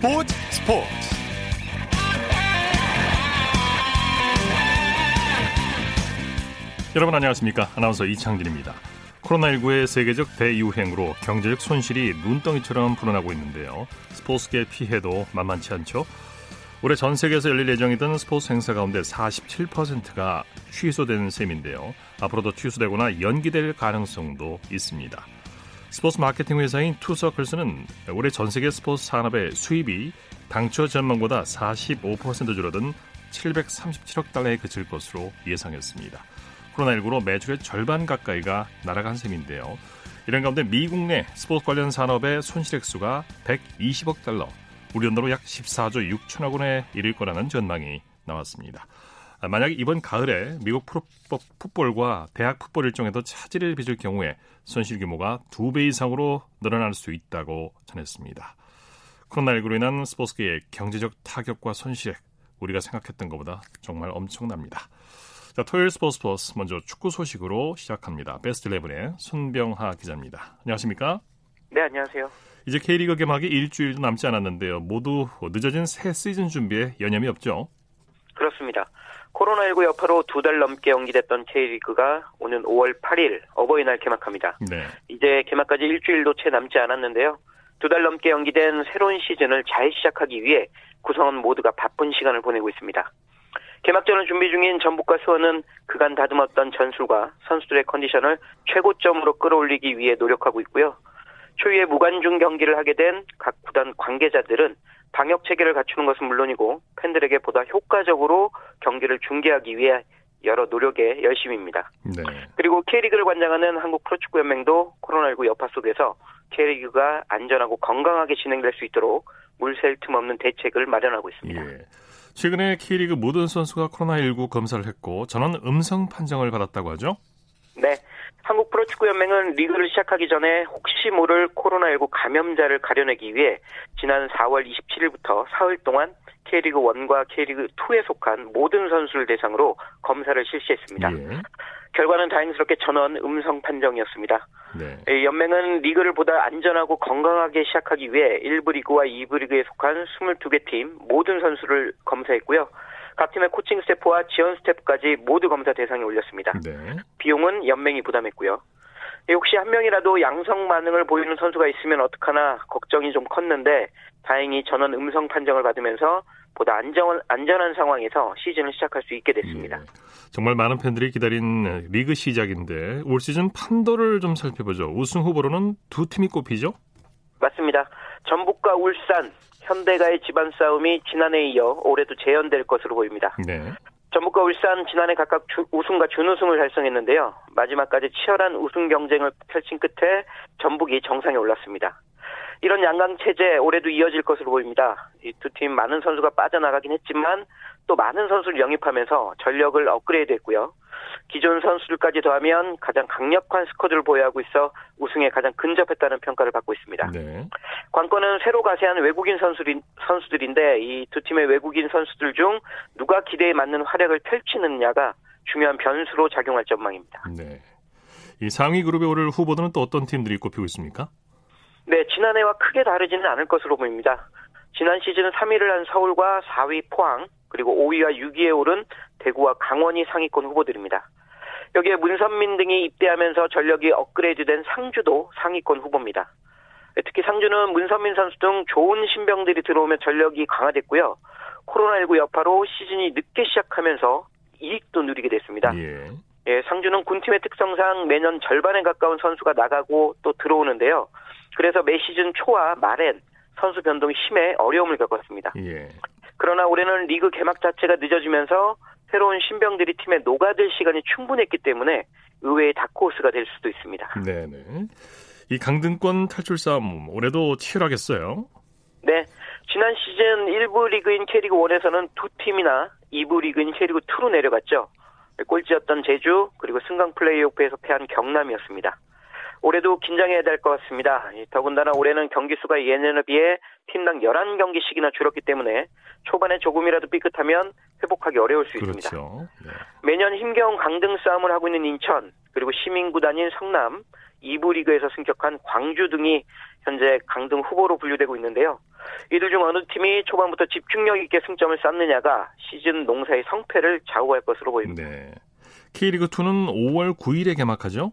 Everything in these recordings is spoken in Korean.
스포츠 스포츠. 여러분 안녕하십니까? 아나운서 이창진입니다. 코로나19의 세계적 대유행으로 경제적 손실이 눈덩이처럼 불어나고 있는데요. 스포츠계 피해도 만만치 않죠. 올해 전 세계에서 열릴 예정이던 스포츠 행사 가운데 47%가 취소되는 셈인데요. 앞으로도 취소되거나 연기될 가능성도 있습니다. 스포츠 마케팅 회사인 투서클스는 올해 전 세계 스포츠 산업의 수입이 당초 전망보다 45% 줄어든 737억 달러에 그칠 것으로 예상했습니다. 코로나19로 매출의 절반 가까이가 날아간 셈인데요. 이런 가운데 미국 내 스포츠 관련 산업의 손실액수가 120억 달러, 우리 돈으로 약 14조 6천억 원에 이를 거라는 전망이 나왔습니다. 아, 만약 이번 가을에 미국 프로 풋볼과 대학 풋볼 일정에도 차질을 빚을 경우에 손실 규모가 두 배 이상으로 늘어날 수 있다고 전했습니다. 코로나19로 인한 스포츠계의 경제적 타격과 손실액 우리가 생각했던 것보다 정말 엄청납니다. 자, 토요일 스포츠 플러스 먼저 축구 소식으로 시작합니다. 베스트 11의 손병하 기자입니다. 안녕하십니까? 네, 안녕하세요. 이제 K리그 개막이 일주일도 남지 않았는데요. 모두 늦어진 새 시즌 준비에 여념이 없죠? 그렇습니다. 코로나19 여파로 두 달 넘게 연기됐던 K리그가 오는 5월 8일 어버이날 개막합니다. 네. 이제 개막까지 일주일도 채 남지 않았는데요. 두 달 넘게 연기된 새로운 시즌을 잘 시작하기 위해 구성원 모두가 바쁜 시간을 보내고 있습니다. 개막전을 준비 중인 전북과 수원은 그간 다듬었던 전술과 선수들의 컨디션을 최고점으로 끌어올리기 위해 노력하고 있고요. 초유의 무관중 경기를 하게 된 각 구단 관계자들은 방역 체계를 갖추는 것은 물론이고 팬들에게 보다 효과적으로 경기를 중계하기 위해 여러 노력에 열심입니다. 네. 그리고 K리그를 관장하는 한국 프로축구연맹도 코로나19 여파 속에서 K리그가 안전하고 건강하게 진행될 수 있도록 물샐 틈 없는 대책을 마련하고 있습니다. 예. 최근에 K리그 모든 선수가 코로나19 검사를 했고 전원 음성 판정을 받았다고 하죠? 네. 한국 프로축구연맹은 리그를 시작하기 전에 혹시 모를 코로나19 감염자를 가려내기 위해 지난 4월 27일부터 사흘 동안 K리그 1과 K리그 2에 속한 모든 선수를 대상으로 검사를 실시했습니다. 예. 결과는 다행스럽게 전원 음성 판정이었습니다. 네. 연맹은 리그를 보다 안전하고 건강하게 시작하기 위해 1부 리그와 2부 리그에 속한 22개 팀 모든 선수를 검사했고요. 각 팀의 코칭 스태프와 지원 스태프까지 모두 검사 대상에 올렸습니다. 네. 비용은 연맹이 부담했고요. 혹시 한 명이라도 양성 반응을 보이는 선수가 있으면 어떡하나 걱정이 좀 컸는데 다행히 전원 음성 판정을 받으면서 보다 안전, 안전한 상황에서 시즌을 시작할 수 있게 됐습니다. 예. 정말 많은 팬들이 기다린 리그 시작인데 올 시즌 판도를 좀 살펴보죠. 우승 후보로는 두 팀이 꼽히죠? 맞습니다. 전북과 울산, 현대가의 집안 싸움이 지난해에 이어 올해도 재현될 것으로 보입니다. 네. 전북과 울산 지난해 각각 주, 우승과 준우승을 달성했는데요. 마지막까지 치열한 우승 경쟁을 펼친 끝에 전북이 정상에 올랐습니다. 이런 양강 체제 올해도 이어질 것으로 보입니다. 이 두 팀 많은 선수가 빠져나가긴 했지만 또 많은 선수를 영입하면서 전력을 업그레이드했고요. 기존 선수들까지 더하면 가장 강력한 스쿼드를 보유하고 있어 우승에 가장 근접했다는 평가를 받고 있습니다. 네. 관건은 새로 가세한 외국인 선수들, 선수들인데 이 두 팀의 외국인 선수들 중 누가 기대에 맞는 활약을 펼치느냐가 중요한 변수로 작용할 전망입니다. 네. 이 상위 그룹에 오를 후보들은 또 어떤 팀들이 꼽히고 있습니까? 네, 지난해와 크게 다르지는 않을 것으로 보입니다. 지난 시즌 3위를 한 서울과 4위 포항, 그리고 5위와 6위에 오른 대구와 강원이 상위권 후보들입니다. 여기에 문선민 등이 입대하면서 전력이 업그레이드된 상주도 상위권 후보입니다. 특히 상주는 문선민 선수 등 좋은 신병들이 들어오며 전력이 강화됐고요. 코로나19 여파로 시즌이 늦게 시작하면서 이익도 누리게 됐습니다. 예. 예, 상주는 군팀의 특성상 매년 절반에 가까운 선수가 나가고 또 들어오는데요. 그래서 매 시즌 초와 말엔 선수 변동이 심해 어려움을 겪었습니다. 예. 그러나 올해는 리그 개막 자체가 늦어지면서 새로운 신병들이 팀에 녹아들 시간이 충분했기 때문에 의외의 다크호스가 될 수도 있습니다. 네네. 이 강등권 탈출 싸움 올해도 치열하겠어요? 네. 지난 시즌 1부 리그인 K리그 1에서는 두 팀이나 2부 리그인 K리그 2로 내려갔죠. 꼴찌였던 제주 그리고 승강 플레이오프에서 패한 경남이었습니다. 올해도 긴장해야 될 것 같습니다. 더군다나 올해는 경기 수가 예년에 비해 팀당 11경기씩이나 줄었기 때문에 초반에 조금이라도 삐끗하면 회복하기 어려울 수 그렇죠. 있습니다. 네. 매년 힘겨운 강등 싸움을 하고 있는 인천 그리고 시민구단인 성남 2부 리그에서 승격한 광주 등이 현재 강등 후보로 분류되고 있는데요. 이들 중 어느 팀이 초반부터 집중력 있게 승점을 쌓느냐가 시즌 농사의 성패를 좌우할 것으로 보입니다. 네. K리그2는 5월 9일에 개막하죠?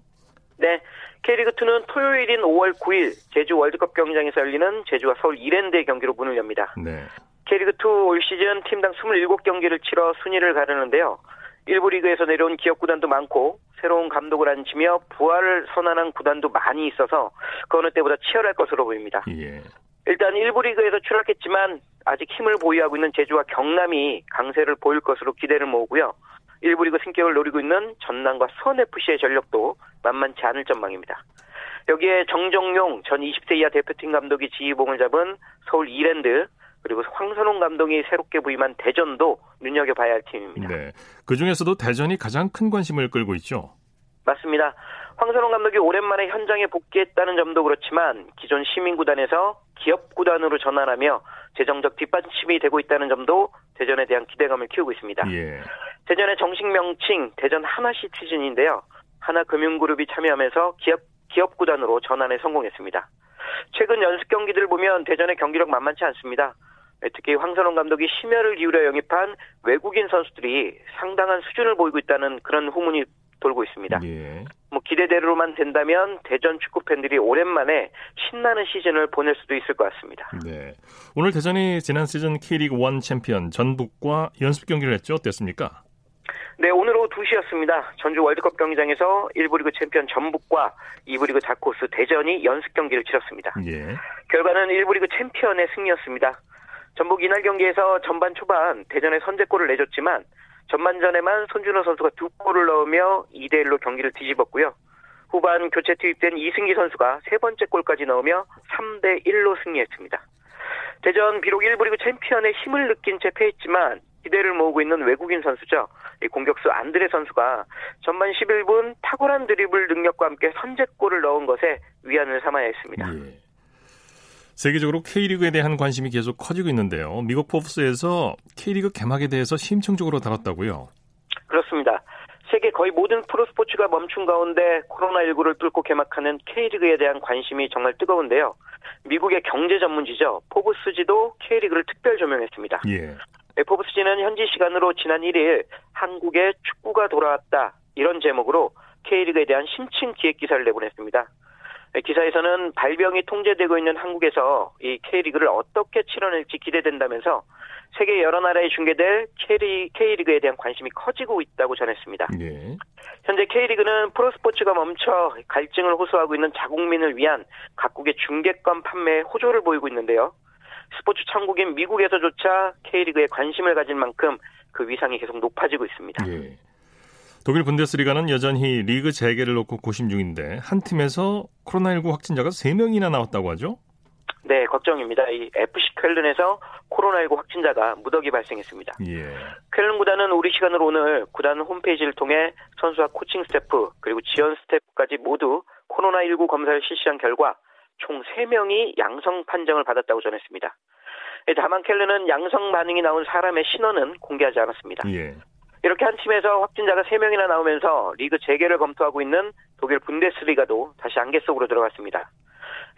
네. K리그2는 토요일인 5월 9일 제주 월드컵 경기장에서 열리는 제주와 서울 이랜드의 경기로 문을 엽니다. 네. K리그2 올 시즌 팀당 27경기를 치러 순위를 가르는데요. 일부 리그에서 내려온 기업 구단도 많고 새로운 감독을 앉히며 부활을 선언한 구단도 많이 있어서 그 어느 때보다 치열할 것으로 보입니다. 예. 일단 일부 리그에서 추락했지만 아직 힘을 보유하고 있는 제주와 경남이 강세를 보일 것으로 기대를 모으고요. 일부 리그 승격을 노리고 있는 전남과 수원FC의 전력도 만만치 않을 전망입니다. 여기에 정정용 전 20세 이하 대표팀 감독이 지휘봉을 잡은 서울 이랜드 그리고 황선홍 감독이 새롭게 부임한 대전도 눈여겨봐야 할 팀입니다. 네. 그 중에서도 대전이 가장 큰 관심을 끌고 있죠. 맞습니다. 황선홍 감독이 오랜만에 현장에 복귀했다는 점도 그렇지만 기존 시민구단에서 기업구단으로 전환하며 재정적 뒷받침이 되고 있다는 점도 대전에 대한 기대감을 키우고 있습니다. 예. 대전의 정식 명칭 대전 하나시티즌인데요. 하나금융그룹이 참여하면서 기업 기업 구단으로 전환에 성공했습니다. 최근 연습 경기들을 보면 대전의 경기력 만만치 않습니다. 특히 황선홍 감독이 심혈을 기울여 영입한 외국인 선수들이 상당한 수준을 보이고 있다는 그런 후문이 돌고 있습니다. 예. 뭐 기대대로만 된다면 대전 축구 팬들이 오랜만에 신나는 시즌을 보낼 수도 있을 것 같습니다. 네. 오늘 대전이 지난 시즌 K리그 1 챔피언 전북과 연습 경기를 했죠. 어땠습니까? 네, 오늘 오후 2시였습니다. 전주 월드컵 경기장에서 1부 리그 챔피언 전북과 2부 리그 다크호스 대전이 연습 경기를 치렀습니다. 예. 결과는 1부 리그 챔피언의 승리였습니다. 전북 이날 경기에서 전반 초반 대전에 선제골을 내줬지만 전반전에만 손준호 선수가 두 골을 넣으며 2대1로 경기를 뒤집었고요. 후반 교체 투입된 이승기 선수가 세 번째 골까지 넣으며 3대1로 승리했습니다. 대전 비록 1부 리그 챔피언의 힘을 느낀 채 패했지만 기대를 모으고 있는 외국인 선수죠. 공격수 안드레 선수가 전반 11분 탁월한 드리블 능력과 함께 선제골을 넣은 것에 위안을 삼아야 했습니다. 예. 세계적으로 K리그에 대한 관심이 계속 커지고 있는데요. 미국 포브스에서 K리그 개막에 대해서 심층적으로 다뤘다고요? 그렇습니다. 세계 거의 모든 프로스포츠가 멈춘 가운데 코로나19를 뚫고 개막하는 K리그에 대한 관심이 정말 뜨거운데요. 미국의 경제 전문지죠. 포브스지도 K리그를 특별 조명했습니다. 예. 포브스지는 현지 시간으로 지난 1일 한국에 축구가 돌아왔다 이런 제목으로 K리그에 대한 심층 기획 기사를 내보냈습니다. 기사에서는 발병이 통제되고 있는 한국에서 이 K리그를 어떻게 치러낼지 기대된다면서 세계 여러 나라에 중계될 K리그에 대한 관심이 커지고 있다고 전했습니다. 네. 현재 K리그는 프로스포츠가 멈춰 갈증을 호소하고 있는 자국민을 위한 각국의 중계권 판매에 호조를 보이고 있는데요. 스포츠 천국인 미국에서조차 K리그에 관심을 가진 만큼 그 위상이 계속 높아지고 있습니다. 네. 독일 분데스리가는 여전히 리그 재개를 놓고 고심 중인데 한 팀에서 코로나19 확진자가 3명이나 나왔다고 하죠? 네, 걱정입니다. 이 FC 쾰른에서 코로나19 확진자가 무더기 발생했습니다. 예. 쾰른 구단은 우리 시간으로 오늘 구단 홈페이지를 통해 선수와 코칭 스태프 그리고 지원 스태프까지 모두 코로나19 검사를 실시한 결과 총 3명이 양성 판정을 받았다고 전했습니다. 다만 쾰른은 양성 반응이 나온 사람의 신원은 공개하지 않았습니다. 예. 이렇게 한 팀에서 확진자가 3명이나 나오면서 리그 재개를 검토하고 있는 독일 분데스리가도 다시 안개 속으로 들어갔습니다.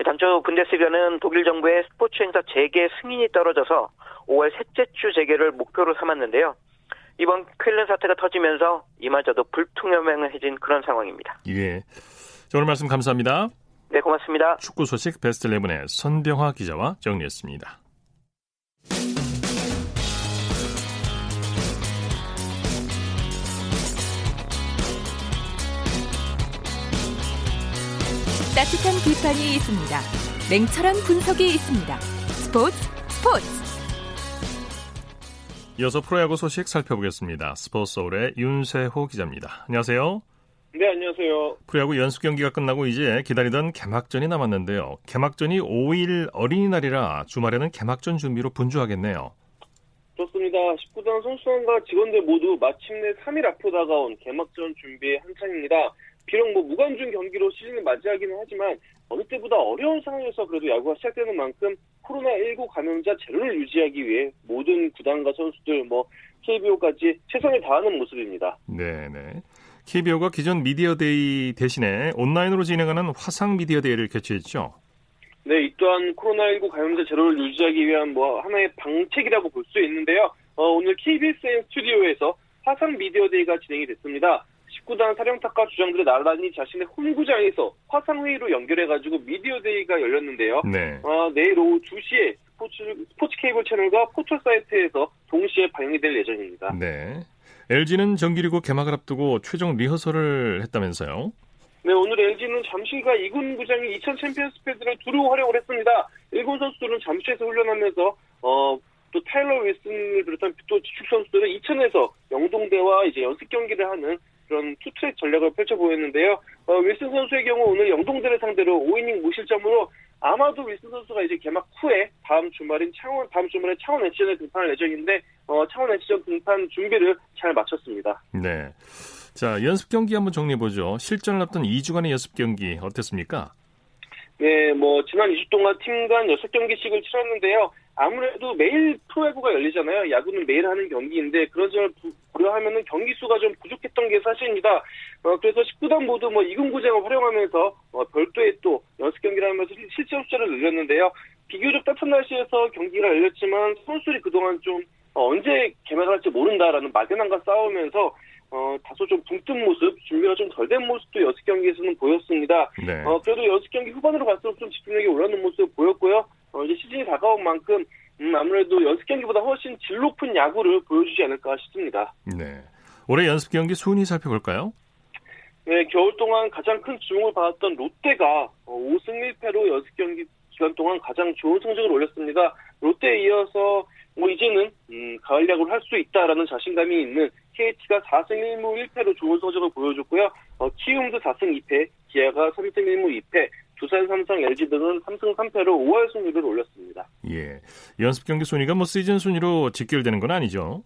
당초 분데스리가는 독일 정부의 스포츠 행사 재개 승인이 떨어져서 5월 셋째 주 재개를 목표로 삼았는데요. 이번 쾰른 사태가 터지면서 이마저도 불투명해진 그런 상황입니다. 예. 오늘 말씀 감사합니다. 네, 고맙습니다. 축구 소식 베스트 11의 선병화 기자와 정리했습니다. 따뜻한 비판이 있습니다. 냉철한 분석이 있습니다. 스포츠 스포츠. 이어서 프로야구 소식 살펴보겠습니다. 스포츠 서울의 윤세호 기자입니다. 안녕하세요. 네, 안녕하세요. 프로야구 연습 경기가 끝나고 이제 기다리던 개막전이 남았는데요. 개막전이 5일 어린이날이라 주말에는 개막전 준비로 분주하겠네요. 그렇습니다. 19단 선수단과 직원들 모두 마침내 3일 앞으로 다가온 개막전 준비에 한창입니다. 비록 뭐 무관중 경기로 시즌을 맞이하기는 하지만 어느 때보다 어려운 상황에서 그래도 야구가 시작되는 만큼 코로나19 감염자 제로를 유지하기 위해 모든 구단과 선수들 뭐 KBO까지 최선을 다하는 모습입니다. 네네. KBO가 기존 미디어데이 대신에 온라인으로 진행하는 화상 미디어데이를 개최했죠. 네, 이 또한 코로나19 감염자 제로를 유지하기 위한 뭐 하나의 방책이라고 볼 수 있는데요. 어, 오늘 KBSN 스튜디오에서 화상 미디어 데이가 진행이 됐습니다. 10구단 사령탑과 주장들이 나란히 자신의 홈구장에서 화상회의로 연결해가지고 미디어 데이가 열렸는데요. 네. 어, 내일 오후 2시에 스포츠, 스포츠 케이블 채널과 포털 사이트에서 동시에 방영이 될 예정입니다. 네. LG는 정규리그 개막을 앞두고 최종 리허설을 했다면서요? 네, 오늘 LG는 잠실과 이군 구장인 이천 챔피언스 파크를 두루 활용을 했습니다. 일군 선수들은 잠실에서 훈련하면서 어, 또 타일러 윌슨을 비롯한 또 주축 선수들은 이천에서 영동대와 이제 연습 경기를 하는 그런 투트랙 전략을 펼쳐 보였는데요. 어, 윌슨 선수의 경우 오늘 영동대를 상대로 5이닝 무실점으로 아마도 윌슨 선수가 이제 개막 후에 다음 주말인 창원 다음 주말에 창원 엑시전에 등판할 예정인데 어, 창원 엑시전 등판 준비를 잘 마쳤습니다. 네. 자 연습 경기 한번 정리해 보죠. 실전을 앞둔 2주간의 연습 경기 어땠습니까? 네, 뭐 지난 2주 동안 팀 간 6경기씩을 치렀는데요. 아무래도 매일 프로야구가 열리잖아요. 야구는 매일 하는 경기인데 그런 점을 고려하면은 경기 수가 좀 부족했던 게 사실입니다. 어, 그래서 19단 모두 뭐 이군 구장을 활용하면서 어, 별도의 또 연습 경기를 하면서 실제 숫자를 늘렸는데요. 비교적 따뜻한 날씨에서 경기가 열렸지만 선수들이 그동안 좀 어, 언제 개막할지 모른다라는 막연함과 싸우면서 어, 다소 좀 붕뜬 모습, 준비가 좀 덜 된 모습도 연습 경기에서는 보였습니다. 네. 어, 그래도 연습 경기 후반으로 갈수록 좀 집중력이 올라오는 모습을 보였고요. 어, 이제 시즌이 다가온 만큼 음, 아무래도 연습 경기보다 훨씬 질 높은 야구를 보여주지 않을까 싶습니다. 네. 올해 연습 경기 순위 살펴볼까요? 네, 겨울 동안 가장 큰 주목을 받았던 롯데가 5승 어, 1패로 연습 경기 기간 동안 가장 좋은 성적을 올렸습니다. 롯데에 이어서 뭐 이제는 음, 가을 야구를 할 수 있다라는 자신감이 있는 KT가 4승 1무 1패로 좋은 성적을 보여줬고요. 어, 키움도 4승 2패, 기아가 3승 1무 2패, 두산, 삼성, LG 등은 3승 3패로 5월 순위를 올렸습니다. 예. 연습 경기 순위가 뭐 시즌 순위로 직결되는 건 아니죠?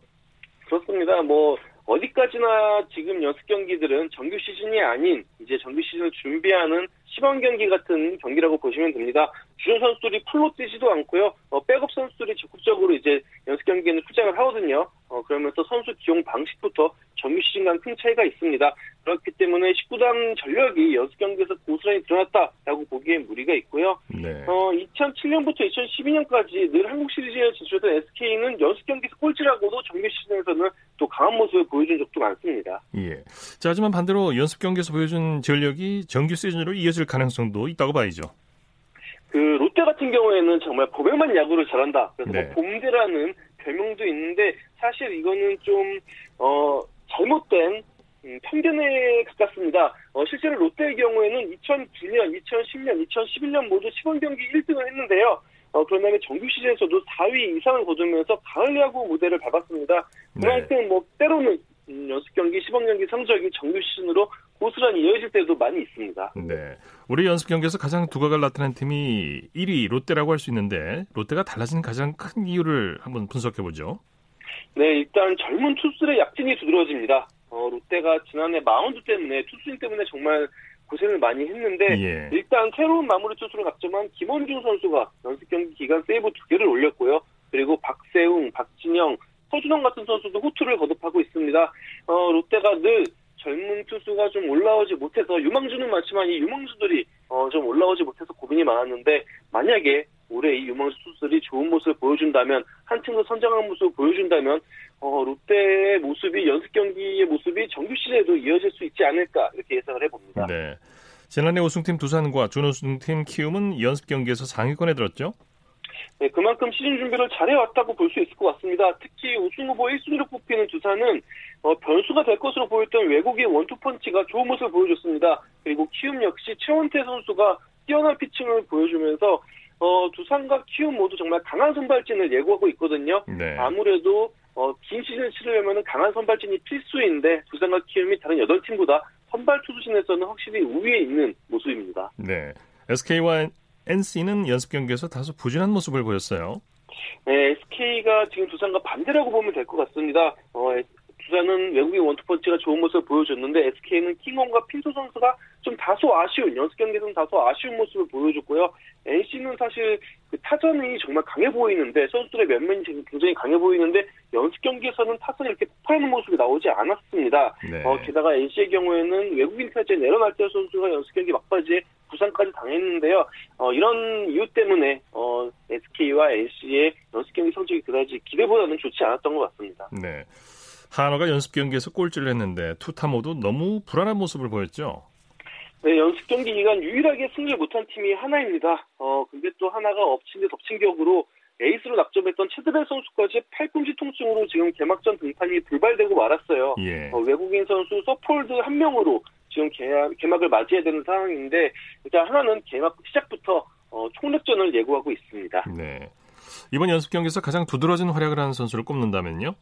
그렇습니다. 뭐 어디까지나 지금 연습 경기들은 정규 시즌이 아닌 이제 정규 시즌을 준비하는 시범 경기 같은 경기라고 보시면 됩니다. 주전 선수들이 풀로 뛰지도 않고요. 어, 백업 선수들이 적극적으로 이제 연습 경기에는 출장을 하거든요. 어, 그러면서 선수 기용 방식부터 정규 시즌과는 큰 차이가 있습니다. 그렇기 때문에 19단 전력이 연습 경기에서 고스란히 드러났다라고 보기엔 무리가 있고요. 네. 어, 2007년부터 2012년까지 늘 한국 시리즈에 진출했던 SK는 연습 경기에서 꼴찌라고도 정규 시즌에서는 또 강한 모습을 보여준 적도 많습니다. 예. 자, 하지만 반대로 연습 경기에서 보여준 전력이 정규 시즌으로 이어질 가능성도 있다고 봐야죠. 그 롯데 같은 경우에는 정말 보백만 야구를 잘한다. 그래서 뭐 네. 뭐 봄대라는 별명도 있는데 사실 이거는 좀 어, 잘못된 음, 편견에 가깝습니다. 어, 실제로 롯데의 경우에는 2009년, 2010년, 2011년 모두 시범 경기 1등을 했는데요. 어, 그런 다음에 정규 시즌에서도 4위 이상을 거두면서 가을 야구 무대를 밟았습니다. 그만큼 네. 뭐 때로는 음, 연습 경기, 시범 경기 성적이 정규 시즌으로 고스란히 이어질 때도 많이 있습니다. 네. 우리 연습 경기에서 가장 두각을 나타낸 팀이 1위 롯데라고 할 수 있는데 롯데가 달라진 가장 큰 이유를 한번 분석해 보죠. 네, 일단 젊은 투수들의 약진이 두드러집니다. 어, 롯데가 지난해 마운드 때문에 투수진 때문에 정말 고생을 많이 했는데 예. 일단 새로운 마무리 투수를 맡은 김원중 선수가 연습 경기 기간 세이브 두 개를 올렸고요. 그리고 박세웅, 박진형, 서준원 같은 선수도 호투를 거듭하고 있습니다. 어, 롯데가 늘 젊은 투수가 좀 올라오지 못해서 유망주는 많지만 이 유망주들이 어, 좀 올라오지 못해서 고민이 많았는데 만약에 올해 이 유망주 투수들이 좋은 모습을 보여준다면 한층 더 선전한 모습을 보여준다면 어, 롯데의 모습이 연습 경기의 모습이 정규 시즌에도 이어질 수 있지 않을까 이렇게 예상을 해봅니다. 네. 지난해 우승팀 두산과 준우승팀 키움은 연습 경기에서 상위권에 들었죠? 네, 그만큼 시즌 준비를 잘해왔다고 볼 수 있을 것 같습니다. 특히 우승 후보 1순위로 뽑히는 두산은 어, 변수가 될 것으로 보였던 외국인 원투펀치가 좋은 모습을 보여줬습니다. 그리고 키움 역시 최원태 선수가 뛰어난 피칭을 보여주면서 어, 두산과 키움 모두 정말 강한 선발진을 예고하고 있거든요. 네. 아무래도 어, 긴 시즌을 치르려면 강한 선발진이 필수인데 두산과 키움이 다른 8팀보다 선발 투수진에서는 확실히 우위에 있는 모습입니다. 네. SK와 NC는 연습 경기에서 다소 부진한 모습을 보였어요. 네, SK가 지금 두산과 반대라고 보면 될 것 같습니다. 어, 두산은 외국인 원투펀치가 좋은 모습을 보여줬는데 SK는 킹홈과 핀토 선수가 좀 다소 아쉬운 연습 경기에서는 다소 아쉬운 모습을 보여줬고요. NC는 사실 그 타선이 정말 강해 보이는데 선수들의 면면이 굉장히 강해 보이는데 연습 경기에서는 타선이 이렇게 폭발하는 모습이 나오지 않았습니다. 네. 어, 게다가 NC의 경우에는 외국인 타자인 에런 알테 선수가 연습 경기 막바지에 부상까지 당했는데요. 어, 이런 이유 때문에 어, SK와 NC의 연습 경기 성적이 그다지 기대보다는 좋지 않았던 것 같습니다. 네. 한화가 연습 경기에서 꼴찌를 했는데 투타 모두 너무 불안한 모습을 보였죠. 네, 연습 경기 기간 유일하게 승리 못한 팀이 하나입니다. 어, 근데 또 하나가 엎친 데 덮친 격으로 에이스로 낙점했던 체드벨 선수까지 팔꿈치 통증으로 지금 개막전 등판이 불발되고 말았어요. 예. 어, 외국인 선수 서폴드 한 명으로 지금 개막, 개막 을 맞이해야 되는 상황인데 일단 하나는 개막 시작부터 어, 총력전을 예고하고 있습니다. 네. 이번 연습 경기에서 가장 두드러진 활약을 하는 선수를 꼽는다면요?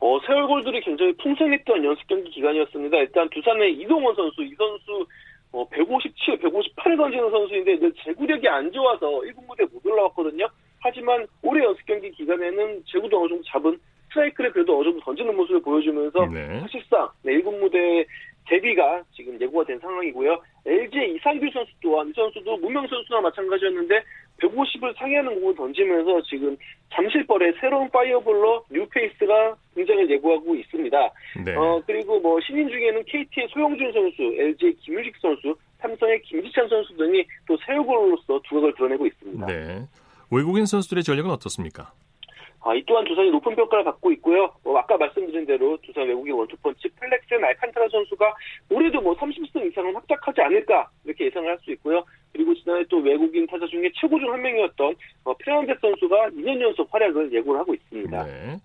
어, 세월 골들이 굉장히 풍성했던 연습 경기 기간이었습니다. 일단 두산의 이동원 선수, 이 선수 어, 157, 158을 던지는 선수인데 제구력이 안 좋아서 1군 무대에 못 올라왔거든요. 하지만 올해 연습 경기 기간에는 제구도 어느 정도 잡은 스트라이크를 그래도 어느 정도 던지는 모습을 보여주면서 네. 사실상 네, 1군 무대 데뷔가 지금 예고가 된 상황이고요. LG의 이상규 선수 또한 이 선수도 무명 선수나 마찬가지였는데 150을 상회하는 공을 던지면서 지금 잠실벌의 새로운 fireballer new face가 등장을 예고하고 있습니다. 네. 어, 그리고 뭐 신인 중에는 KT의 소형준 선수, LG의 김윤식 선수, 삼성의 김지찬 선수 등이 또 새우볼로서 두각을 드러내고 있습니다. 네. 외국인 선수들의 전력은 어떻습니까? 아, 이 또한 두산이 높은 평가를 받고 있고요. 뭐 아까 말씀드린 대로 두산 외국인 원투펀치 플렉센 알칸타라 선수가 올해도 뭐 30승 이상은 확작하지 않을까 이렇게 예상을 할 수 있고요. 그리고 지난해 또 외국인 타자 중에 최고 중 한 명이었던 어, 페란데 선수가 2년 연속 활약을 예고를 하고 있습니다. 네.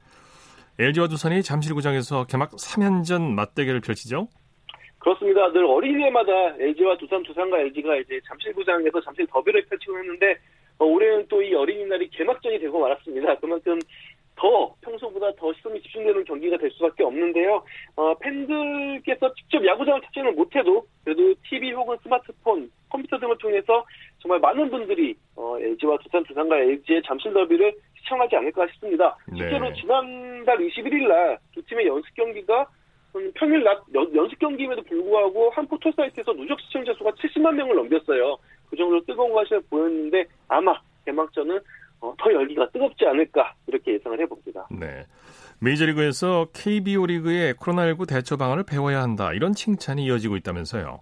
LG와 두산이 잠실구장에서 개막 3연전 맞대결을 펼치죠? 그렇습니다. 늘 어린이날마다 LG와 두산, 두산과 LG가 이제 잠실구장에서 잠실 더비를 펼치고 했는데 어, 올해는 또 이 어린이날이 개막전이 되고 말았습니다. 그만큼 더 평소보다 더 시선이 집중되는 경기가 될 수밖에 없는데요. 어, 팬들께서 직접 야구장을 찾지는 못해도 그래도 TV 혹은 스마트폰, 컴퓨터 등을 통해서 정말 많은 분들이 어, LG와 두산, 두산과 LG의 잠실 더비를 시청하지 않을까 싶습니다. 네. 실제로 지난달 21일 날 두 팀의 연습 경기가 평일 낮 연 습 경기임에도 불구하고 한 포털 사이트에서 누적 시청자 수가 70만 명을 넘겼어요. 그 정도로 뜨거운 관심을 보였는데 아마 개막전은 어, 더 열기가 뜨겁지 않을까 이렇게 예상을 해봅니다. 네. 메이저리그에서 KBO 리그의 코로나19 대처 방안을 배워야 한다 이런 칭찬이 이어지고 있다면서요.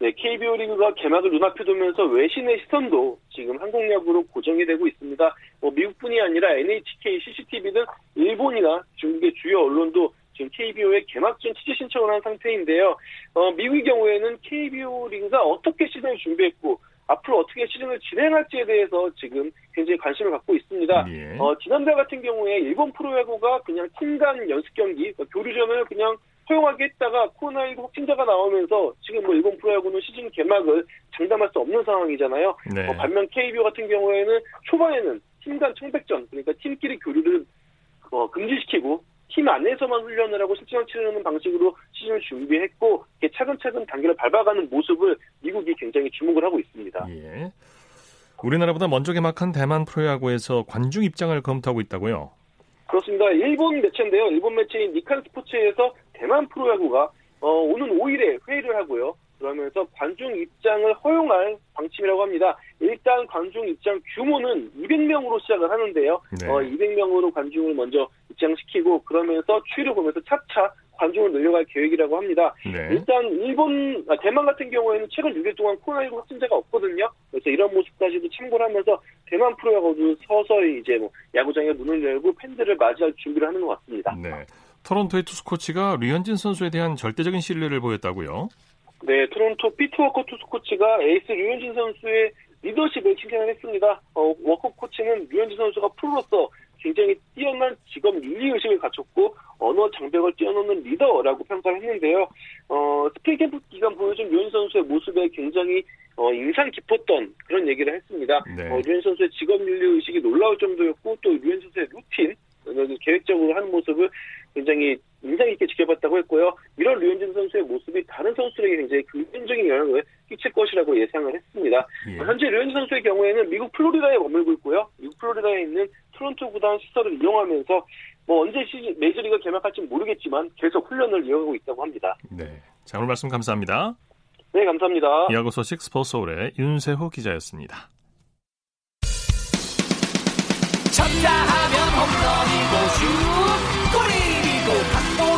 네, KBO 리그가 개막을 눈앞에 두면서 외신의 시선도 지금 한국 야구로 고정이 되고 있습니다. 뭐 미국뿐이 아니라 NHK, CCTV 등 일본이나 중국의 주요 언론도 지금 KBO의 개막전 취재 신청을 한 상태인데요. 어, 미국의 경우에는 KBO 리그가 어떻게 시즌을 준비했고 앞으로 어떻게 시즌을 진행할지에 대해서 지금 굉장히 관심을 갖고 있습니다. 예. 어, 지난달 같은 경우에 일본 프로야구가 그냥 팀간 연습 경기, 그러니까 교류전을 그냥 허용하게 했다가 코로나19 확진자가 나오면서 지금 뭐 일본 프로야구는 시즌 개막을 장담할 수 없는 상황이잖아요. 네. 어, 반면 KBO 같은 경우에는 초반에는 팀간 청백전, 그러니까 팀끼리 교류를 어, 금지시키고 팀 안에서만 훈련을 하고 실전을 치르는 방식으로 시즌을 준비했고 차근차근 단계를 밟아가는 모습을 미국이 굉장히 주목을 하고 있습니다. 예. 우리나라보다 먼저 개막한 대만 프로야구에서 관중 입장을 검토하고 있다고요? 그렇습니다. 일본 매체인데요. 일본 매체인 니칸 스포츠에서 대만 프로야구가 어, 오는 5일에 회의를 하고요. 그러면서 관중 입장을 허용할 방침이라고 합니다. 일단 관중 입장 규모는 200명으로 시작을 하는데요. 네. 어, 200명으로 관중을 먼저 입장시키고 그러면서 추이를 보면서 차차 관중을 늘려갈 계획이라고 합니다. 네. 일단 일본, 아, 대만 같은 경우에는 최근 6일 동안 코로나19 확진자가 없거든요. 그래서 이런 모습까지도 참고를 하면서 대만 프로야구도 서서히 이제 뭐 야구장에 문을 열고 팬들을 맞이할 준비를 하는 것 같습니다. 네. 토론토의 투수 코치가 류현진 선수에 대한 절대적인 신뢰를 보였다고요? 네, 토론토 피트 워커 투수 코치가 에이스 류현진 선수의 리더십을 칭찬을 했습니다. 어, 워커 코치는 류현진 선수가 프로로서 굉장히 뛰어난 직업 윤리 의식을 갖췄고 언어 장벽을 뛰어넘는 리더라고 평가를 했는데요. 어, 스프링 캠프 기간 보여준 류현진 선수의 모습에 굉장히 어, 인상 깊었던 그런 얘기를 했습니다. 네. 어, 류현진 선수의 직업 윤리 의식이 놀라울 정도였고 또 류현진 선수의 루틴, 계획적으로 하는 모습을 굉장히 인상 깊게 지켜봤다고 했고요. 이런 류현진 선수의 모습 이 다른 선수들에게 굉장히 긍정적인 영향을 끼칠 것이라고 예상을 했습니다. 예. 현재 류현진 선수의 경우에는 미국 플로리다에 머물고 있고요. 미국 플로리다에 있는 토론토 구단 시설을 이용하면서 뭐 언제 시즌 메이저리가 개막할지 모르겠지만 계속 훈련을 이어가고 있다고 합니다. 네. 자, 오늘 말씀 감사합니다. 네, 감사합니다. 이하고 소식 스포츠홀의 윤세호 기자였습니다. 쳤다 하면 홈런이고 슛 골이고 각본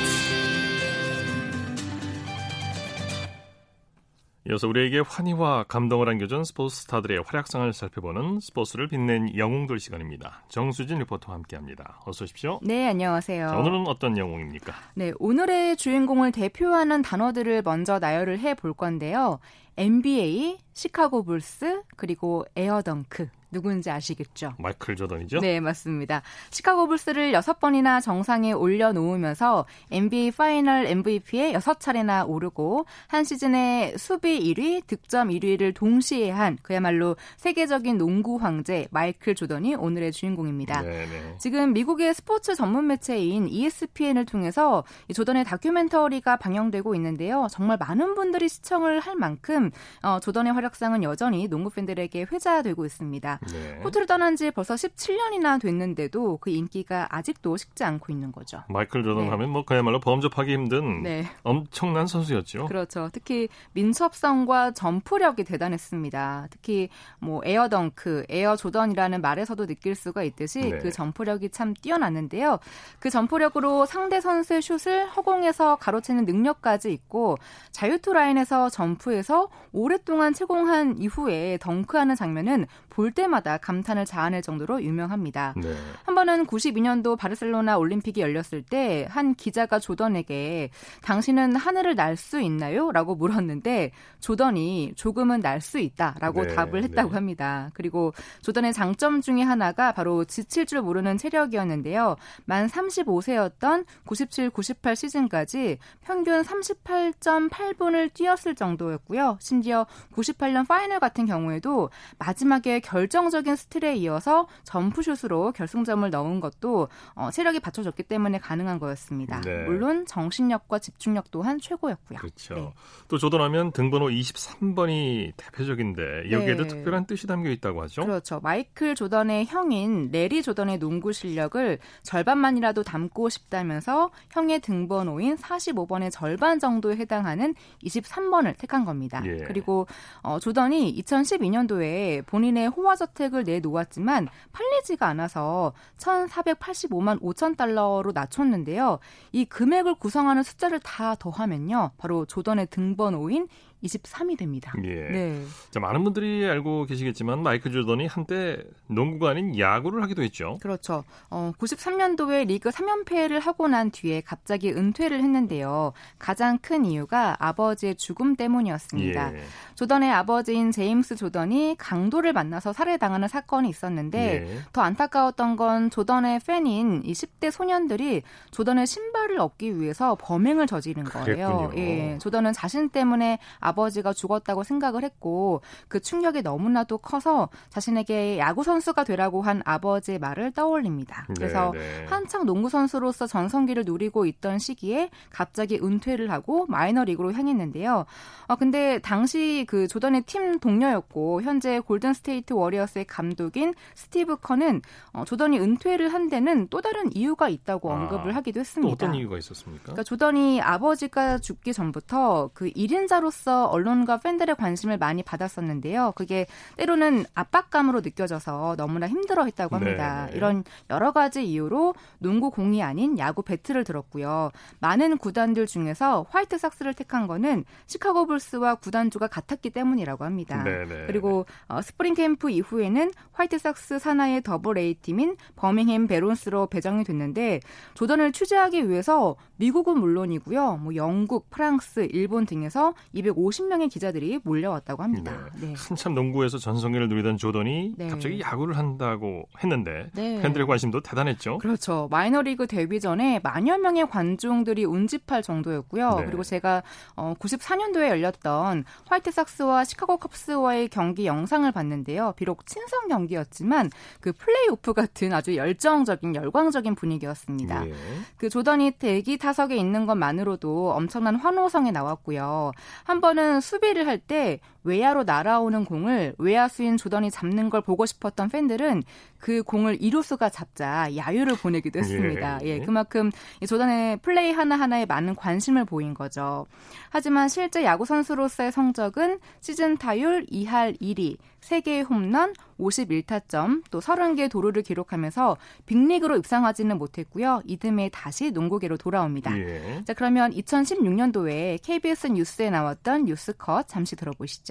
이어서 우리에게 환희와 감동을 안겨준 스포츠 스타들의 활약상을 살펴보는 스포츠를 빛낸 영웅들 시간입니다. 정수진 리포터와 함께합니다. 어서 오십시오. 네, 안녕하세요. 자, 오늘은 어떤 영웅입니까? 네, 오늘의 주인공을 대표하는 단어들을 먼저 나열을 해 볼 건데요. NBA, 시카고 불스, 그리고 air dunk. 누군지 아시겠죠? 마이클 조던이죠? 네, 맞습니다. 시카고 불스를 6번이나 정상에 올려놓으면서 NBA 파이널 MVP에 6차례나 오르고 한 시즌에 수비 1위, 득점 1위를 동시에 한 그야말로 세계적인 농구 황제 마이클 조던이 오늘의 주인공입니다. 네네. 지금 미국의 스포츠 전문 매체인 ESPN을 통해서 조던의 다큐멘터리가 방영되고 있는데요. 정말 많은 분들이 시청을 할 만큼 어, 조던의 활약상은 여전히 농구 팬들에게 회자되고 있습니다. 네. 코트를 떠난 지 벌써 17년이나 됐는데도 그 인기가 아직도 식지 않고 있는 거죠. 마이클 조던 네. 하면 뭐 그야말로 범접하기 힘든 네. 엄청난 선수였죠. 그렇죠. 특히 민첩성과 점프력이 대단했습니다. 특히 뭐 에어 덩크, 에어 조던이라는 말에서도 느낄 수가 있듯이 네. 그 점프력이 참 뛰어났는데요. 그 점프력으로 상대 선수의 슛을 허공에서 가로채는 능력까지 있고 자유투 라인에서 점프해서 오랫동안 채공한 이후에 덩크하는 장면은 볼 때마다 감탄을 자아낼 정도로 유명합니다. 네. 한 번은 92년도 바르셀로나 올림픽이 열렸을 때 한 기자가 조던에게 당신은 하늘을 날 수 있나요? 라고 물었는데 조던이 조금은 날 수 있다 라고 네, 답을 했다고 네. 합니다. 그리고 조던의 장점 중에 하나가 바로 지칠 줄 모르는 체력이었는데요. 만 35세였던 97, 98 시즌까지 평균 38.8분을 뛰었을 정도였고요. 심지어 98년 파이널 같은 경우에도 마지막에 결정 적인 스틸에 이어서 점프슛으로 결승점을 넣은 것도 어, 체력이 받쳐졌기 때문에 가능한 거였습니다. 네. 물론 정신력과 집중력 또한 최고였고요. 그렇죠. 네. 또 조던하면 등번호 23번이 대표적인데 여기에도 네. 특별한 뜻이 담겨 있다고 하죠. 그렇죠. 마이클 조던의 형인 레리 조던의 농구 실력을 절반만이라도 담고 싶다면서 형의 등번호인 45번의 절반 정도에 해당하는 23번을 택한 겁니다. 예. 그리고 어, 조던이 2012년도에 본인의 호화 저택을 내놓았지만 팔리지가 않아서 1,485만 5천 달러로 낮췄는데요. 이 금액을 구성하는 숫자를 다 더하면요. 바로 조던의 등번호인 23이 됩니다. 예. 네. 자, 많은 분들이 알고 계시겠지만 마이클 조던이 한때 농구가 아닌 야구를 하기도 했죠. 그렇죠. 어, 93년도에 리그 3연패를 하고 난 뒤에 갑자기 은퇴를 했는데요. 가장 큰 이유가 아버지의 죽음 때문이었습니다. 예. 조던의 아버지인 제임스 조던이 강도를 만나서 살해당하는 사건이 있었는데 예. 더 안타까웠던 건 조던의 팬인 이 10대 소년들이 조던의 신발을 얻기 위해서 범행을 저지른 거예요. 그랬군요. 예. 조던은 자신 때문에 아 버지가 죽었다고 생각을 했고 그 충격이 너무나도 커서 자신에게 야구 선수가 되라고 한 아버지의 말을 떠올립니다. 그래서 네네. 네. 한창 농구 선수로서 전성기를 누리고 있던 시기에 갑자기 은퇴를 하고 마이너리그로 향했는데요. 어, 근데 당시 그 조던의 팀 동료였고 현재 골든 스테이트 워리어스의 감독인 스티브 커는 어, 조던이 은퇴를 한 데는 또 다른 이유가 있다고 아, 언급을 하기도 했습니다. 어떤 이유가 있었습니까? 그러니까 조던이 아버지가 죽기 전부터 그 1인자로서 언론과 팬들의 관심을 많이 받았었는데요. 그게 때로는 압박감으로 느껴져서 너무나 힘들어했다고 합니다. 네. 이런 여러 가지 이유로 농구 공이 아닌 야구 배트를 들었고요. 많은 구단들 중에서 화이트삭스를 택한 거는 시카고 불스와 구단주가 같았기 때문이라고 합니다. 네, 네. 그리고 어, 스프링 캠프 이후에는 화이트삭스 산하의 더블 A 팀인 버밍햄 배런스로 배정이 됐는데 조던을 취재하기 위해서 미국은 물론이고요. 뭐 영국, 프랑스, 일본 등에서 250 50명의 기자들이 몰려왔다고 합니다. 네. 네. 한참 농구에서 전성기를 누리던 조던이 네. 갑자기 야구를 한다고 했는데 네. 팬들의 관심도 대단했죠. 그렇죠. 마이너리그 데뷔 전에 만여 명의 관중들이 운집할 정도였고요. 네. 그리고 제가 어, 94년도에 열렸던 화이트삭스와 시카고 컵스와의 경기 영상을 봤는데요. 비록 친선 경기였지만 그 플레이오프 같은 아주 열정적인 열광적인 분위기였습니다. 예. 그 조던이 대기 타석에 있는 것만으로도 엄청난 환호성에 나왔고요. 한 번은 수비를 할 때 외야로 날아오는 공을 외야수인 조던이 잡는 걸 보고 싶었던 팬들은 그 공을 이루수가 잡자 야유를 보내기도 했습니다. 예, 예 그만큼 조던의 플레이 하나하나에 많은 관심을 보인 거죠. 하지만 실제 야구 선수로서의 성적은 시즌 타율 2할 1위, 3개의 홈런, 51타점, 또 30개의 도루를 기록하면서 빅리그로 입상하지는 못했고요. 이듬해 다시 농구계로 돌아옵니다. 예. 자, 그러면 2016년도에 KBS 뉴스에 나왔던 뉴스컷 잠시 들어보시죠.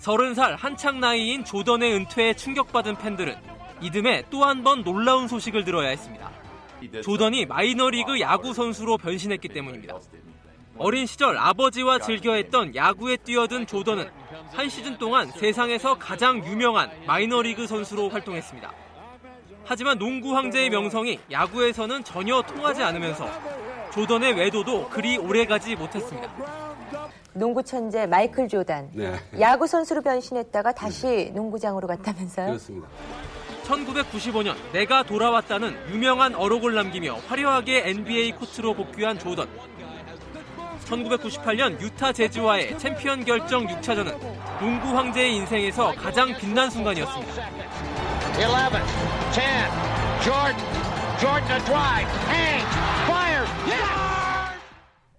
30살 한창 나이인 조던의 은퇴에 충격받은 팬들은 이듬해 또 한 번 놀라운 소식을 들어야 했습니다. 조던이 마이너리그 야구 선수로 변신했기 때문입니다. 어린 시절 아버지와 즐겨했던 야구에 뛰어든 조던은 한 시즌 동안 세상에서 가장 유명한 마이너리그 선수로 활동했습니다. 하지만 농구 황제의 명성이 야구에서는 전혀 통하지 않으면서 조던의 외도도 그리 오래가지 못했습니다. 농구 천재 마이클 조단 네. 야구 선수로 변신했다가 다시 농구장으로 갔다면서요? 그렇습니다. 1995년 내가 돌아왔다는 유명한 어록을 남기며 화려하게 NBA 코트로 복귀한 조던. 1998년 유타 제즈와의 챔피언 결정 6차전은 농구 황제의 인생에서 가장 빛난 순간이었습니다. 11, 10, Jordan, Jordan a drive, hang, fire, yeah!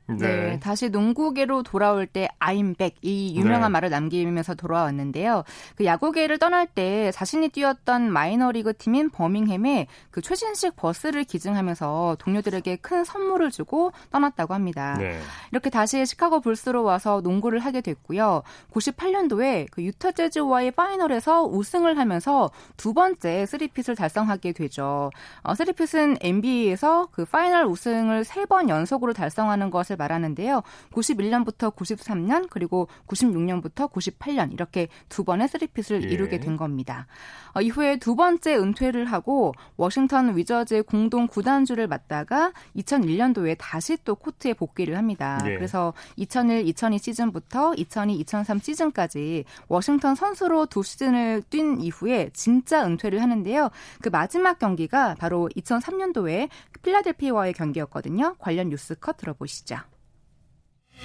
네. 네. 다시 농구계로 돌아올 때 I'm back 이 유명한 네. 말을 남기면서 돌아왔는데요. 그 야구계를 떠날 때 자신이 뛰었던 마이너리그 팀인 버밍햄에 그 최신식 버스를 기증하면서 동료들에게 큰 선물을 주고 떠났다고 합니다. 네. 이렇게 다시 시카고 불스로 와서 농구를 하게 됐고요. 98년도에 그 유타 재즈와의 파이널에서 우승을 하면서 두 번째 쓰리핏을 달성하게 되죠. 어, three-peat은 NBA에서 그 파이널 우승을 세 번 연속으로 달성하는 것을 말하는데요. 91년부터 93년 그리고 96년부터 98년 이렇게 두 번의 three-peat을 예. 이루게 된 겁니다. 어, 이후에 두 번째 은퇴를 하고 워싱턴 위저즈의 공동 구단주를 맡다가 2001년도에 다시 또 코트에 복귀를 합니다. 예. 그래서 2001-2002 시즌부터 2002-2003 시즌까지 워싱턴 선수로 두 시즌을 뛴 이후에 진짜 은퇴를 하는데요. 그 마지막 경기가 바로 2003년도에 필라델피아와의 경기였거든요. 관련 뉴스 컷 들어보시죠.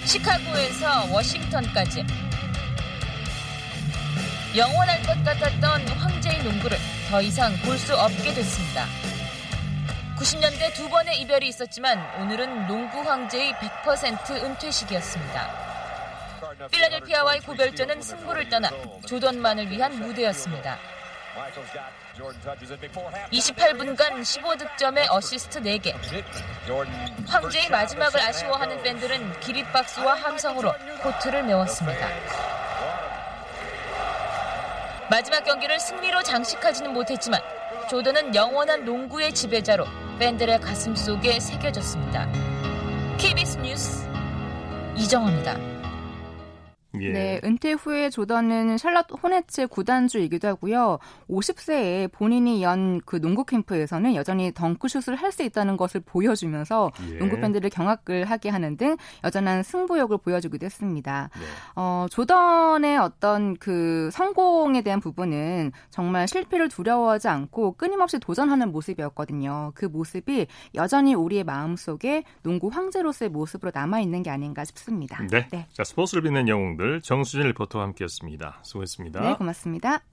시카고에서 워싱턴까지 영원할 것 같았던 황제의 농구를 더 이상 볼 수 없게 됐습니다. 90년대 두 번의 이별이 있었지만 오늘은 농구 황제의 100% 은퇴식이었습니다. 필라델피아와의 고별전은 승부를 떠나 조던만을 위한 무대였습니다. 28분간 15득점에 어시스트 4개. 황제의 마지막을 아쉬워하는 팬들은 기립박수와 함성으로 코트를 메웠습니다. 마지막 경기를 승리로 장식하지는 못했지만 조던은 영원한 농구의 지배자로 팬들의 가슴 속에 새겨졌습니다. KBS 뉴스 이정화입니다. 예. 네, 은퇴 후에 조던은 샬럿 호네츠 구단주이기도 하고요. 50세에 본인이 연 그 농구 캠프에서는 여전히 덩크슛을 할 수 있다는 것을 보여주면서 예. 농구 팬들을 경악을 하게 하는 등 여전한 승부욕을 보여주기도 했습니다. 네. 어, 조던의 어떤 그 성공에 대한 부분은 정말 실패를 두려워하지 않고 끊임없이 도전하는 모습이었거든요. 그 모습이 여전히 우리의 마음 속에 농구 황제로서의 모습으로 남아 있는 게 아닌가 싶습니다. 네. 네. 자, 스포츠를 빛낸 영웅들 오늘 정수진 리포터와 함께했습니다. 수고했습니다. 네, 고맙습니다.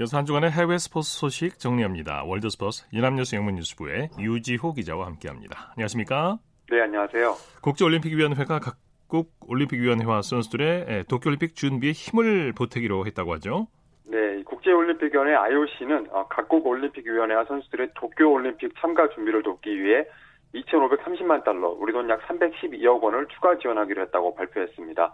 이어서 한 주간의 해외 스포츠 소식 정리합니다. 월드스포츠 연합뉴스 영문뉴스부의 유지호 기자와 함께합니다. 안녕하십니까? 네, 안녕하세요. 국제올림픽위원회가 각국 올림픽위원회와 선수들의 도쿄올림픽 준비에 힘을 보태기로 했다고 하죠. 네, 국제올림픽위원회 IOC는 어, 각국 올림픽위원회와 선수들의 도쿄올림픽 참가 준비를 돕기 위해 2,530만 달러, 우리 돈 약 312억 원을 추가 지원하기로 했다고 발표했습니다.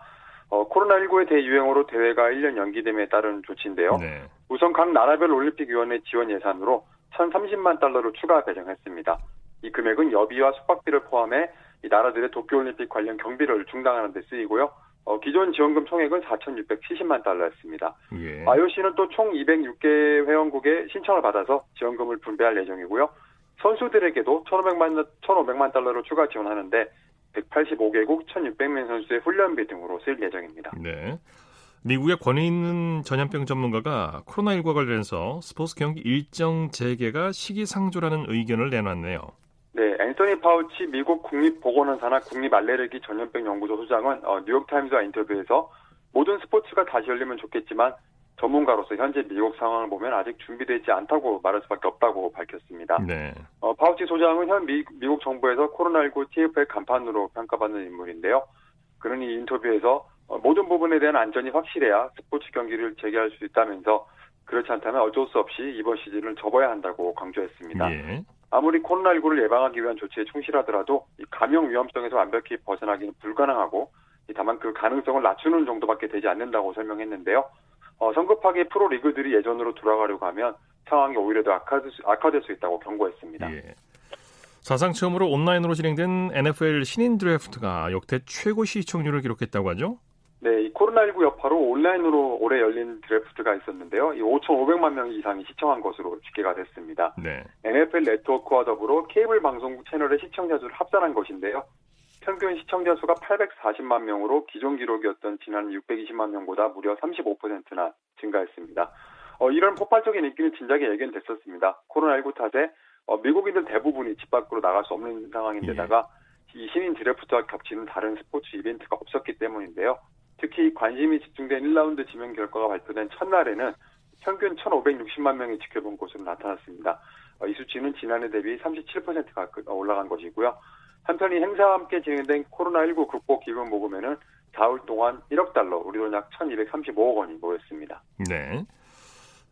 어, 코로나19의 대유행으로 대회가 1년 연기됨에 따른 조치인데요. 네. 우선 각 나라별 올림픽위원회 지원 예산으로 1,030만 달러를 추가 배정했습니다. 이 금액은 여비와 숙박비를 포함해 이 나라들의 도쿄올림픽 관련 경비를 중단하는 데 쓰이고요. 어, 기존 지원금 총액은 4,670만 달러였습니다. 예. IOC는 또 총 206개 회원국의 신청을 받아서 지원금을 분배할 예정이고요. 선수들에게도 1,500만, 1,500만 달러를 추가 지원하는데 185개국 1,600명 선수의 훈련비 등으로 쓸 예정입니다. 네. 미국의 권위 있는 전염병 전문가가 코로나19와 관련해서 스포츠 경기 일정 재개가 시기상조라는 의견을 내놨네요. 네, 앤토니 파우치 미국 국립보건원 산하 국립알레르기 전염병 연구소 소장은 어, 뉴욕타임즈와 인터뷰에서 모든 스포츠가 다시 열리면 좋겠지만 전문가로서 현재 미국 상황을 보면 아직 준비되지 않다고 말할 수밖에 없다고 밝혔습니다. 네. 어, 파우치 소장은 현 미, 국 정부에서 코로나19 TF의 간판으로 평가받는 인물인데요. 이 인터뷰에서 어, 모든 부분에 대한 안전이 확실해야 스포츠 경기를 재개할 수 있다면서 그렇지 않다면 어쩔 수 없이 이번 시즌을 접어야 한다고 강조했습니다. 예. 아무리 코로나19를 예방하기 위한 조치에 충실하더라도 감염 위험성에서 완벽히 벗어나기는 불가능하고 다만 그 가능성을 낮추는 정도밖에 되지 않는다고 설명했는데요. 어, 성급하게 프로리그들이 예전으로 돌아가려고 하면 상황이 오히려 더 악화될 수, 악화될 수 있다고 경고했습니다. 예. 사상 처음으로 온라인으로 진행된 NFL 신인 드래프트가 역대 최고 시청률을 기록했다고 하죠? 네, 이 코로나19 여파로 온라인으로 올해 열린 드래프트가 있었는데요. 이 5,500만 명 이상이 시청한 것으로 집계가 됐습니다. 네. NFL 네트워크와 더불어 케이블 방송국 채널의 시청자 수를 합산한 것인데요. 평균 시청자 수가 840만 명으로 기존 기록이었던 지난 620만 명보다 무려 35%나 증가했습니다. 어, 이런 폭발적인 인기는 진작에 예견됐었습니다. 코로나19 탓에 어, 미국인들 대부분이 집 밖으로 나갈 수 없는 상황인데다가 예. 이 신인 드래프트와 겹치는 다른 스포츠 이벤트가 없었기 때문인데요. 특히 관심이 집중된 1라운드 지명 결과가 발표된 첫날에는 평균 1,560만 명이 지켜본 것으로 나타났습니다. 어, 이 수치는 지난해 대비 37%가 올라간 것이고요. 한편 이 행사와 함께 진행된 코로나19 극복 기금 모금에는 4월 동안 1억 달러, 우리 돈 약 1,235억 원이 모였습니다. 네.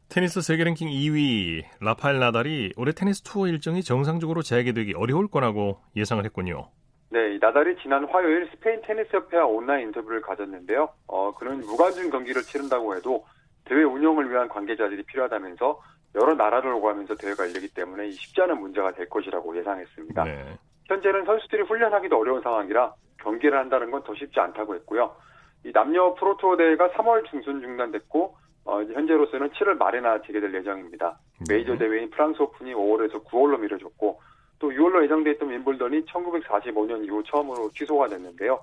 테니스 세계 랭킹 2위 라파엘 나달이 올해 테니스 투어 일정이 정상적으로 재개되기 어려울 거라고 예상을 했군요. 네, 나달이 지난 화요일 스페인 테니스 협회와 온라인 인터뷰를 가졌는데요. 어, 그는 무관중 경기를 치른다고 해도 대회 운영을 위한 관계자들이 필요하다면서 여러 나라를 오가면서 대회가 열리기 때문에 쉽지 않은 문제가 될 것이라고 예상했습니다. 네. 현재는 선수들이 훈련하기도 어려운 상황이라 경기를 한다는 건 더 쉽지 않다고 했고요. 이 남녀 프로투어 대회가 3월 중순 중단됐고 어, 현재로서는 7월 말에나 재개될 예정입니다. 네. 메이저 대회인 프랑스 오픈이 5월에서 9월로 미뤄졌고 또 6월로 예정돼 있던 윈블던이 1945년 이후 처음으로 취소가 됐는데요.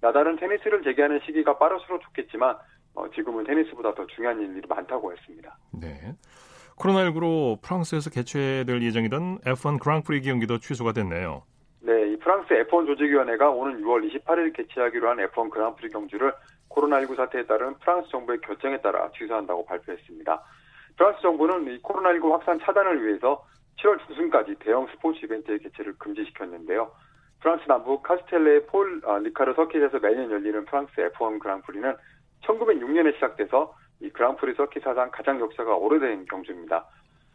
나달은 테니스를 재개하는 시기가 빠를수록 좋겠지만 어, 지금은 테니스보다 더 중요한 일이 많다고 했습니다. 네. 코로나19로 프랑스에서 개최될 예정이던 F1 그랑프리 경기도 취소가 됐네요. 네, 이 프랑스 F1 조직위원회가 오는 6월 28일 개최하기로 한 F1 그랑프리 경주를 코로나19 사태에 따른 프랑스 정부의 결정에 따라 취소한다고 발표했습니다. 프랑스 정부는 이 코로나19 확산 차단을 위해서 7월 중순까지 대형 스포츠 이벤트의 개최를 금지시켰는데요. 프랑스 남부 카스텔레 폴 아, 리카르 서킷에서 매년 열리는 프랑스 F1 그랑프리는 1906년에 시작돼서 이 그랑프리 서킷 사상 가장 역사가 오래된 경주입니다.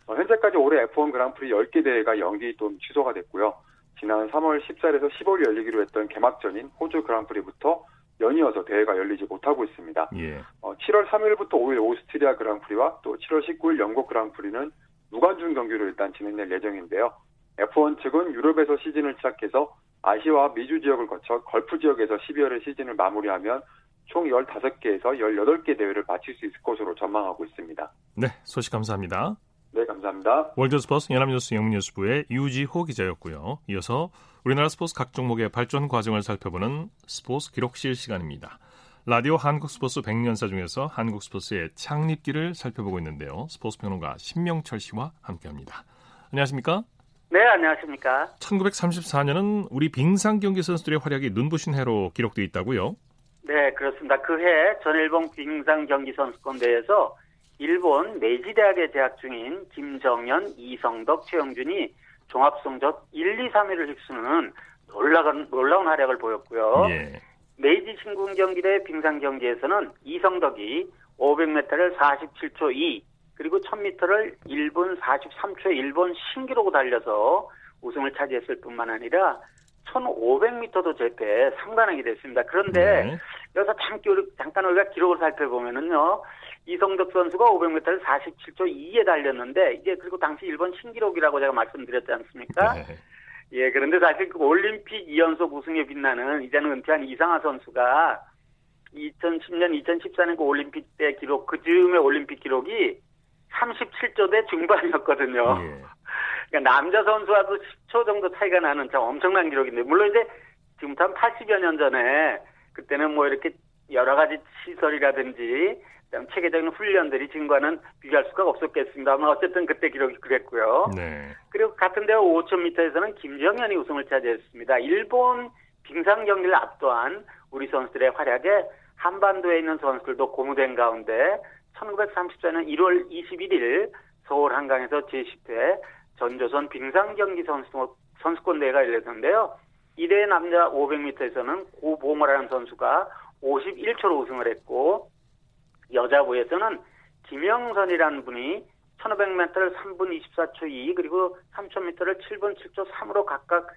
어, 현재까지 올해 F1 그랑프리 10개 대회가 연기 또는 취소가 됐고요. 지난 3월 14일에서 15일 열리기로 했던 개막전인 호주 그랑프리부터 연이어서 대회가 열리지 못하고 있습니다. 예. 어, 7월 3일부터 5일 오스트리아 그랑프리와 또 7월 19일 영국 그랑프리는 무관중 경기로 일단 진행될 예정인데요. F1 측은 유럽에서 시즌을 시작해서 아시아와 미주 지역을 거쳐 걸프 지역에서 12월에 시즌을 마무리하면 총 15개에서 18개 대회를 마칠 수 있을 것으로 전망하고 있습니다. 네, 소식 감사합니다. 네, 감사합니다. 월드 스포츠 연합뉴스 영문뉴스부의 유지호 기자였고요. 이어서 우리나라 스포츠 각 종목의 발전 과정을 살펴보는 스포츠 기록실 시간입니다. 라디오 한국 스포츠 100년사 중에서 한국 스포츠의 창립기를 살펴보고 있는데요. 스포츠 평론가 신명철 씨와 함께합니다. 안녕하십니까? 네, 안녕하십니까? 1934년은 우리 빙상 경기 선수들의 활약이 눈부신 해로 기록되어 있다고요? 네, 그렇습니다. 그해 전일본 빙상 경기 선수권 대회에서 일본 메이지 대학에 재학 중인 김정현, 이성덕, 최영준이 종합 성적 1, 2, 3위를 휩쓰는 놀라운, 놀라운 활약을 보였고요. 예. 메이지 신궁 경기대 빙상 경기에서는 이성덕이 500m를 47초 2 그리고 1000m를 1분 43초에 일본 신기록을 달려서 우승을 차지했을 뿐만 아니라 1500m도 제때 상관하게 됐습니다. 그런데 네. 여기서 잠깐, 잠깐 우리가 기록을 살펴보면은요. 이성덕 선수가 500m를 47초 2에 달렸는데 이제 그리고 당시 일본 신기록이라고 제가 말씀드렸지 않습니까? 네. 예, 그런데 사실 그 올림픽 2연속 우승에 빛나는 이제는 은퇴한 이상하 선수가 2010년, 2014년 그 올림픽 때 기록, 그 즈음의 올림픽 기록이 37조대 중반이었거든요. 예. 그러니까 남자 선수와도 10초 정도 차이가 나는 참 엄청난 기록인데, 물론 이제 지금부터 한 80여 년 전에 그때는 뭐 이렇게 여러 가지 시설이라든지 체계적인 훈련들이 지금과는 비교할 수가 없었겠습니다만 어쨌든 그때 기록이 그랬고요. 네. 그리고 같은 데 5,000m에서는 김정현이 우승을 차지했습니다. 일본 빙상 경기를 압도한 우리 선수들의 활약에 한반도에 있는 선수들도 고무된 가운데 1934년 1월 21일 서울 한강에서 제10회 전조선 빙상 경기 선수, 선수권 대회가 열렸는데요. 이대 남자 500m에서는 고보모라는 선수가 51초로 우승을 했고 여자부에서는 김영선이라는 분이 1500m를 3분 24초 2 그리고 3000m를 7분 7초 3으로 각각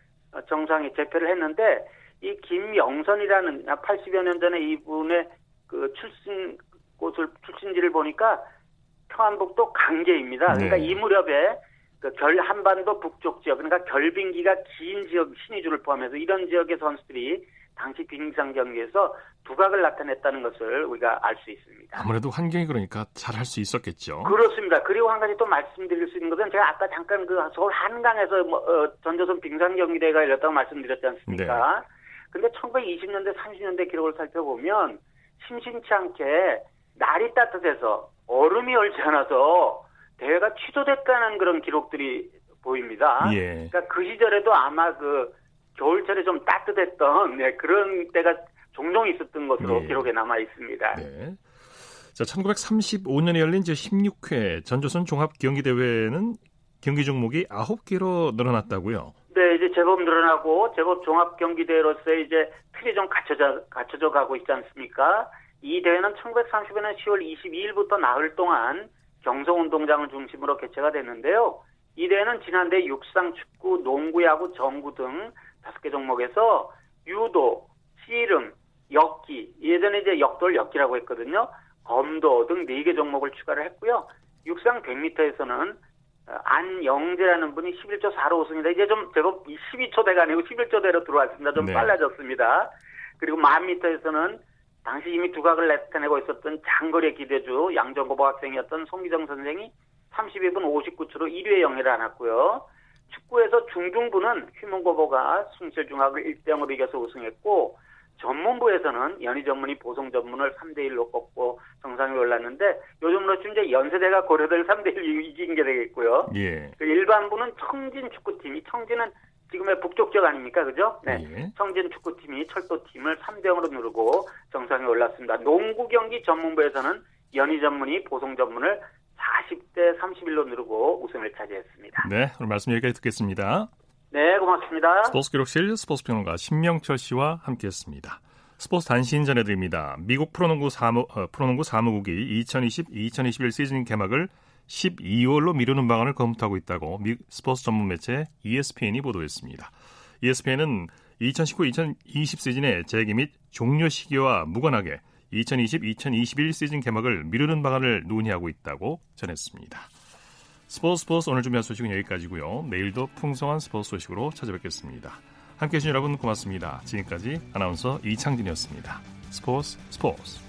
정상에 재패를 했는데 이 김영선이라는 80여 년 전에 이분의 그 출신 곳을 출신지를 보니까 평안북도 강계입니다. 그러니까 네. 이 무렵에 그 결 한반도 북쪽 지역 그러니까 결빙기가 긴 지역 신의주를 포함해서 이런 지역의 선수들이 당시 빙상 경기에서 두각을 나타냈다는 것을 우리가 알 수 있습니다. 아무래도 환경이 그러니까 잘 할 수 있었겠죠. 그렇습니다. 그리고 한 가지 또 말씀드릴 수 있는 것은 제가 아까 잠깐 그 서울 한강에서 뭐, 어, 전조선 빙상 경기대회가 열렸다고 말씀드렸지 않습니까? 네. 근데 1920년대, 30년대 기록을 살펴보면 심심치 않게 날이 따뜻해서 얼음이 얼지 않아서 대회가 취소됐다는 그런 기록들이 보입니다. 예. 그러니까 그 시절에도 아마 그 겨울철에 좀 따뜻했던 네, 그런 때가 종종 있었던 것으로 네. 기록에 남아 있습니다. 네. 자, 1935년에 열린 제 16회 전조선 종합 경기 대회는 경기 종목이 9개로 늘어났다고요. 네, 이제 제법 늘어나고 제법 종합 경기 대회로서 이제 틀이 좀 갖춰져 갖춰져 가고 있지 않습니까? 이 대회는 1930년 10월 22일부터 나흘 동안 경성운동장을 중심으로 개최가 됐는데요. 이 대회는 지난해 육상, 축구, 농구, 야구, 정구 등 다섯 개 종목에서 유도, 씨름, 역기, 예전에 이제 역돌 역기라고 했거든요. 검도 등 네 개 종목을 추가를 했고요. 육상 100m에서는 어, 안영재라는 분이 11초 4로 우승입니다. 이제 좀 제법 12초 대가 아니고 11초 대로 들어왔습니다. 좀 네. 빨라졌습니다. 그리고 만 미터에서는 당시 이미 두각을 나타내고 있었던 장거리 기대주 양정고보 학생이었던 송기정 선생이 32분 59초로 1위에 영예를 안았고요. 축구에서 중등부는 휘문고보가 숭실중학을 1대0으로 이겨서 우승했고 전문부에서는 연희 전문이 보성 전문을 3대1로 꺾고 정상에 올랐는데 요즘으로 이제 연세대가 고려대를 3대1 이긴 게 되겠고요. 예. 그 일반부는 청진 축구팀이 청진은 지금의 북쪽 지역 아닙니까? 그죠? 네. 예. 청진 축구팀이 철도팀을 3대 0으로 누르고 정상에 올랐습니다. 농구 경기 전문부에서는 연희 전문이 보성 전문을 40대 31로 누르고 우승을 차지했습니다. 네, 오늘 말씀 여기까지 듣겠습니다. 네, 고맙습니다. 스포츠 기록실 스포츠 평론가 신명철 씨와 함께했습니다. 스포츠 단신 전해드립니다. 미국 프로농구 사무, 어, 프로농구 사무국이 2020-2021 시즌 개막을 12월로 미루는 방안을 검토하고 있다고 미 스포츠 전문 매체 ESPN이 보도했습니다. ESPN은 2019-2020 시즌의 재개 및 종료 시기와 무관하게 2020-2021 시즌 개막을 미루는 방안을 논의하고 있다고 전했습니다. 스포츠 스포츠 오늘 준비한 소식은 여기까지고요. 내일도 풍성한 스포츠 소식으로 찾아뵙겠습니다. 함께해 주신 여러분 고맙습니다. 지금까지 아나운서 이창진이었습니다. 스포츠 스포츠